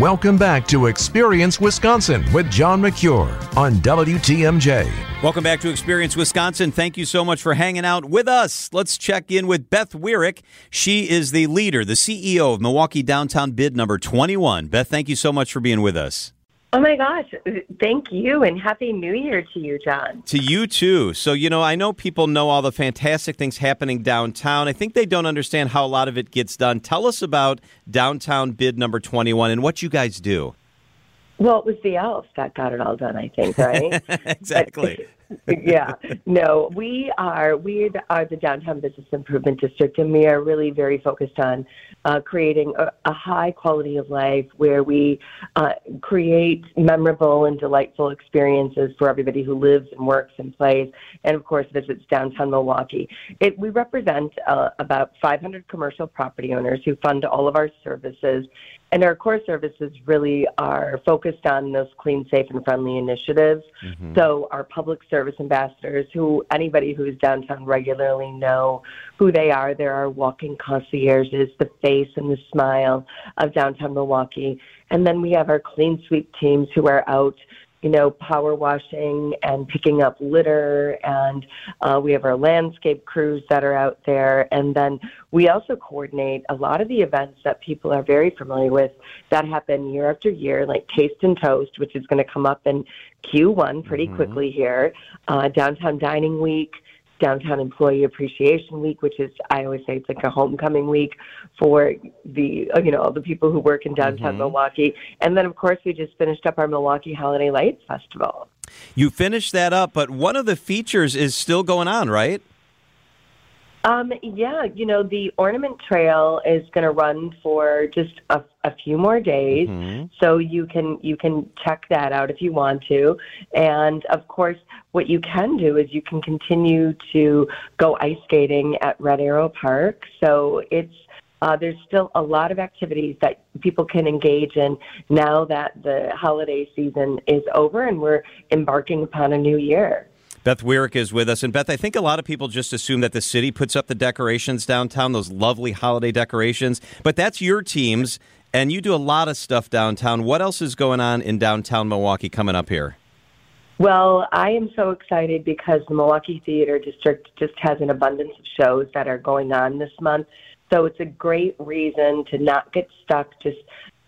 Welcome back to Experience Wisconsin with John Mercure on WTMJ. Welcome back to Experience Wisconsin. Thank you so much for hanging out with us. Let's check in with Beth Weirick. She is the leader, the CEO of Milwaukee Downtown Bid number 21. Beth, thank you so much for being with us. Oh my gosh. Thank you and happy new year to you, John. To you too. So, you know, I know people know all the fantastic things happening downtown. I think they don't understand how a lot of it gets done. Tell us about downtown bid number 21 and what you guys do. Well, it was the elves that got it all done, I think, right? exactly. yeah. No, we are we are the downtown business improvement district, and we are really very focused on uh, creating a, a, high quality of life where we uh, create memorable and delightful experiences for everybody who lives and works and plays, and of course visits downtown Milwaukee. It, we represent uh, about 500 commercial property owners who fund all of our services and our core services really are focused on those clean, safe, and friendly initiatives. Mm-hmm. So our public service ambassadors, who anybody who's downtown regularly know who they are. They're our walking concierges, the face and the smile of downtown Milwaukee. And then we have our clean sweep teams who are out you know, power washing and picking up litter. And uh, we have our landscape crews that are out there. And then we also coordinate a lot of the events that people are very familiar with that happen year after year, like Taste and Toast, which is going to come up in Q1 pretty mm-hmm. quickly here, uh, Downtown Dining Week downtown employee appreciation week which is i always say it's like a homecoming week for the uh, you know all the people who work in downtown mm-hmm. milwaukee. And then of course we just finished up our milwaukee holiday lights festival. You finished that up but one of the features is still going on right um, yeah, you know, the ornament trail is going to run for just a, a few more days, mm-hmm. so you can you can check that out if you want to. And of course, what you can do is you can continue to go ice skating at Red Arrow Park. So it's uh, there's still a lot of activities that people can engage in now that the holiday season is over and we're embarking upon a new year. Beth Weirick is with us. And Beth, I think a lot of people just assume that the city puts up the decorations downtown, those lovely holiday decorations, but that's your team's, and you do a lot of stuff downtown. What else is going on in downtown Milwaukee coming up here? Well, I am so excited because the Milwaukee Theater District just has an abundance of shows that are going on this month. So it's a great reason to not get stuck just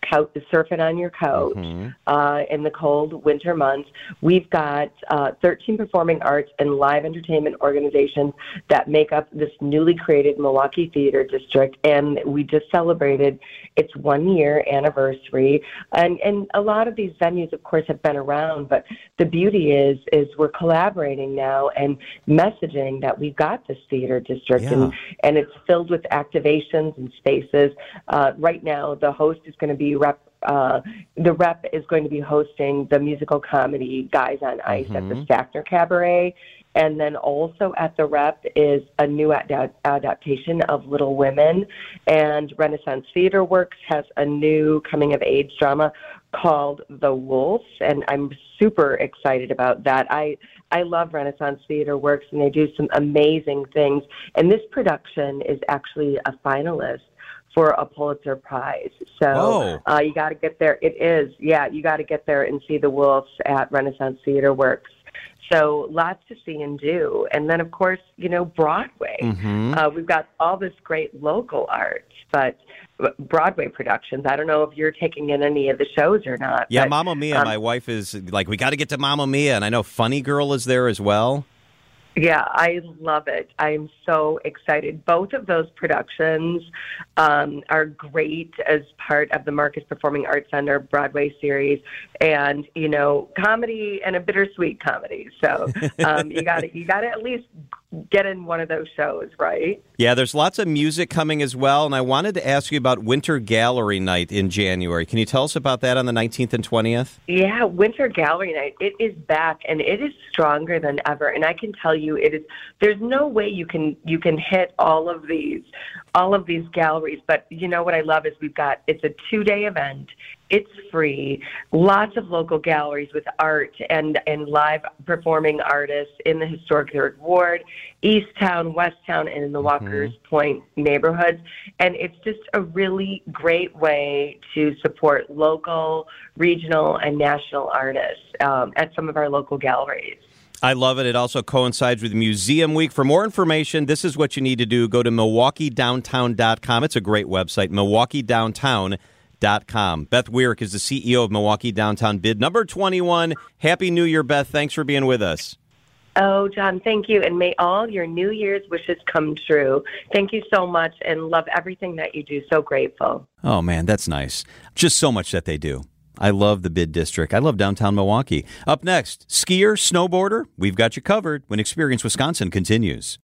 couch, surfing on your couch mm-hmm. uh, in the cold winter months. We've got uh, 13 performing arts and live entertainment organizations that make up this newly created Milwaukee Theater District, and we just celebrated its one year anniversary. And and a lot of these venues, of course, have been around, but the beauty is is we're collaborating now and messaging that we've got this theater district, yeah. and and it's filled with activations and spaces. Uh, right now, the host is going to be rep uh, the rep is going to be hosting the musical comedy Guys on Ice mm-hmm. at the mm-hmm. Stackner Cabaret. And then also at the rep is a new ad- adaptation of Little Women. And Renaissance Theater Works has a new coming of age drama called The Wolves. And I'm super excited about that. I, I love Renaissance Theater Works and they do some amazing things. And this production is actually a finalist for a Pulitzer Prize. So uh, you got to get there. It is, yeah, you got to get there and see the Wolves at Renaissance Theater Works. So lots to see and do. And then, of course, you know, Broadway. Mm-hmm. Uh, we've got all this great local art, but Broadway productions. I don't know if you're taking in any of the shows or not. Yeah, but, Mamma Mia. Um, my wife is like, we got to get to Mamma Mia. And I know Funny Girl is there as well. Yeah, I love it. I'm so excited. Both of those productions um, are great as part of the Marcus Performing Arts Center Broadway series, and you know, comedy and a bittersweet comedy. So um, you got to you got to at least get in one of those shows, right? Yeah, there's lots of music coming as well, and I wanted to ask you about Winter Gallery Night in January. Can you tell us about that on the 19th and 20th? Yeah, Winter Gallery Night. It is back, and it is stronger than ever. And I can tell you, it is. There's no way you can you can hit all of these all of these galleries. But you know what I love is we've got it's a two day event. It's free. Lots of local galleries with art and, and live performing artists in the historic Third Ward, East Town, West Town, and in the Walker's Point neighborhoods. And it's just a really great way to support local, regional, and national artists um, at some of our local galleries. I love it. It also coincides with Museum Week. For more information, this is what you need to do. Go to MilwaukeeDowntown.com. It's a great website, MilwaukeeDowntown.com. Beth Weirick is the CEO of Milwaukee Downtown Bid number 21. Happy New Year, Beth. Thanks for being with us. Oh, John, thank you. And may all your New Year's wishes come true. Thank you so much and love everything that you do. So grateful. Oh, man, that's nice. Just so much that they do. I love the bid district. I love downtown Milwaukee. Up next, skier, snowboarder, we've got you covered when Experience Wisconsin continues.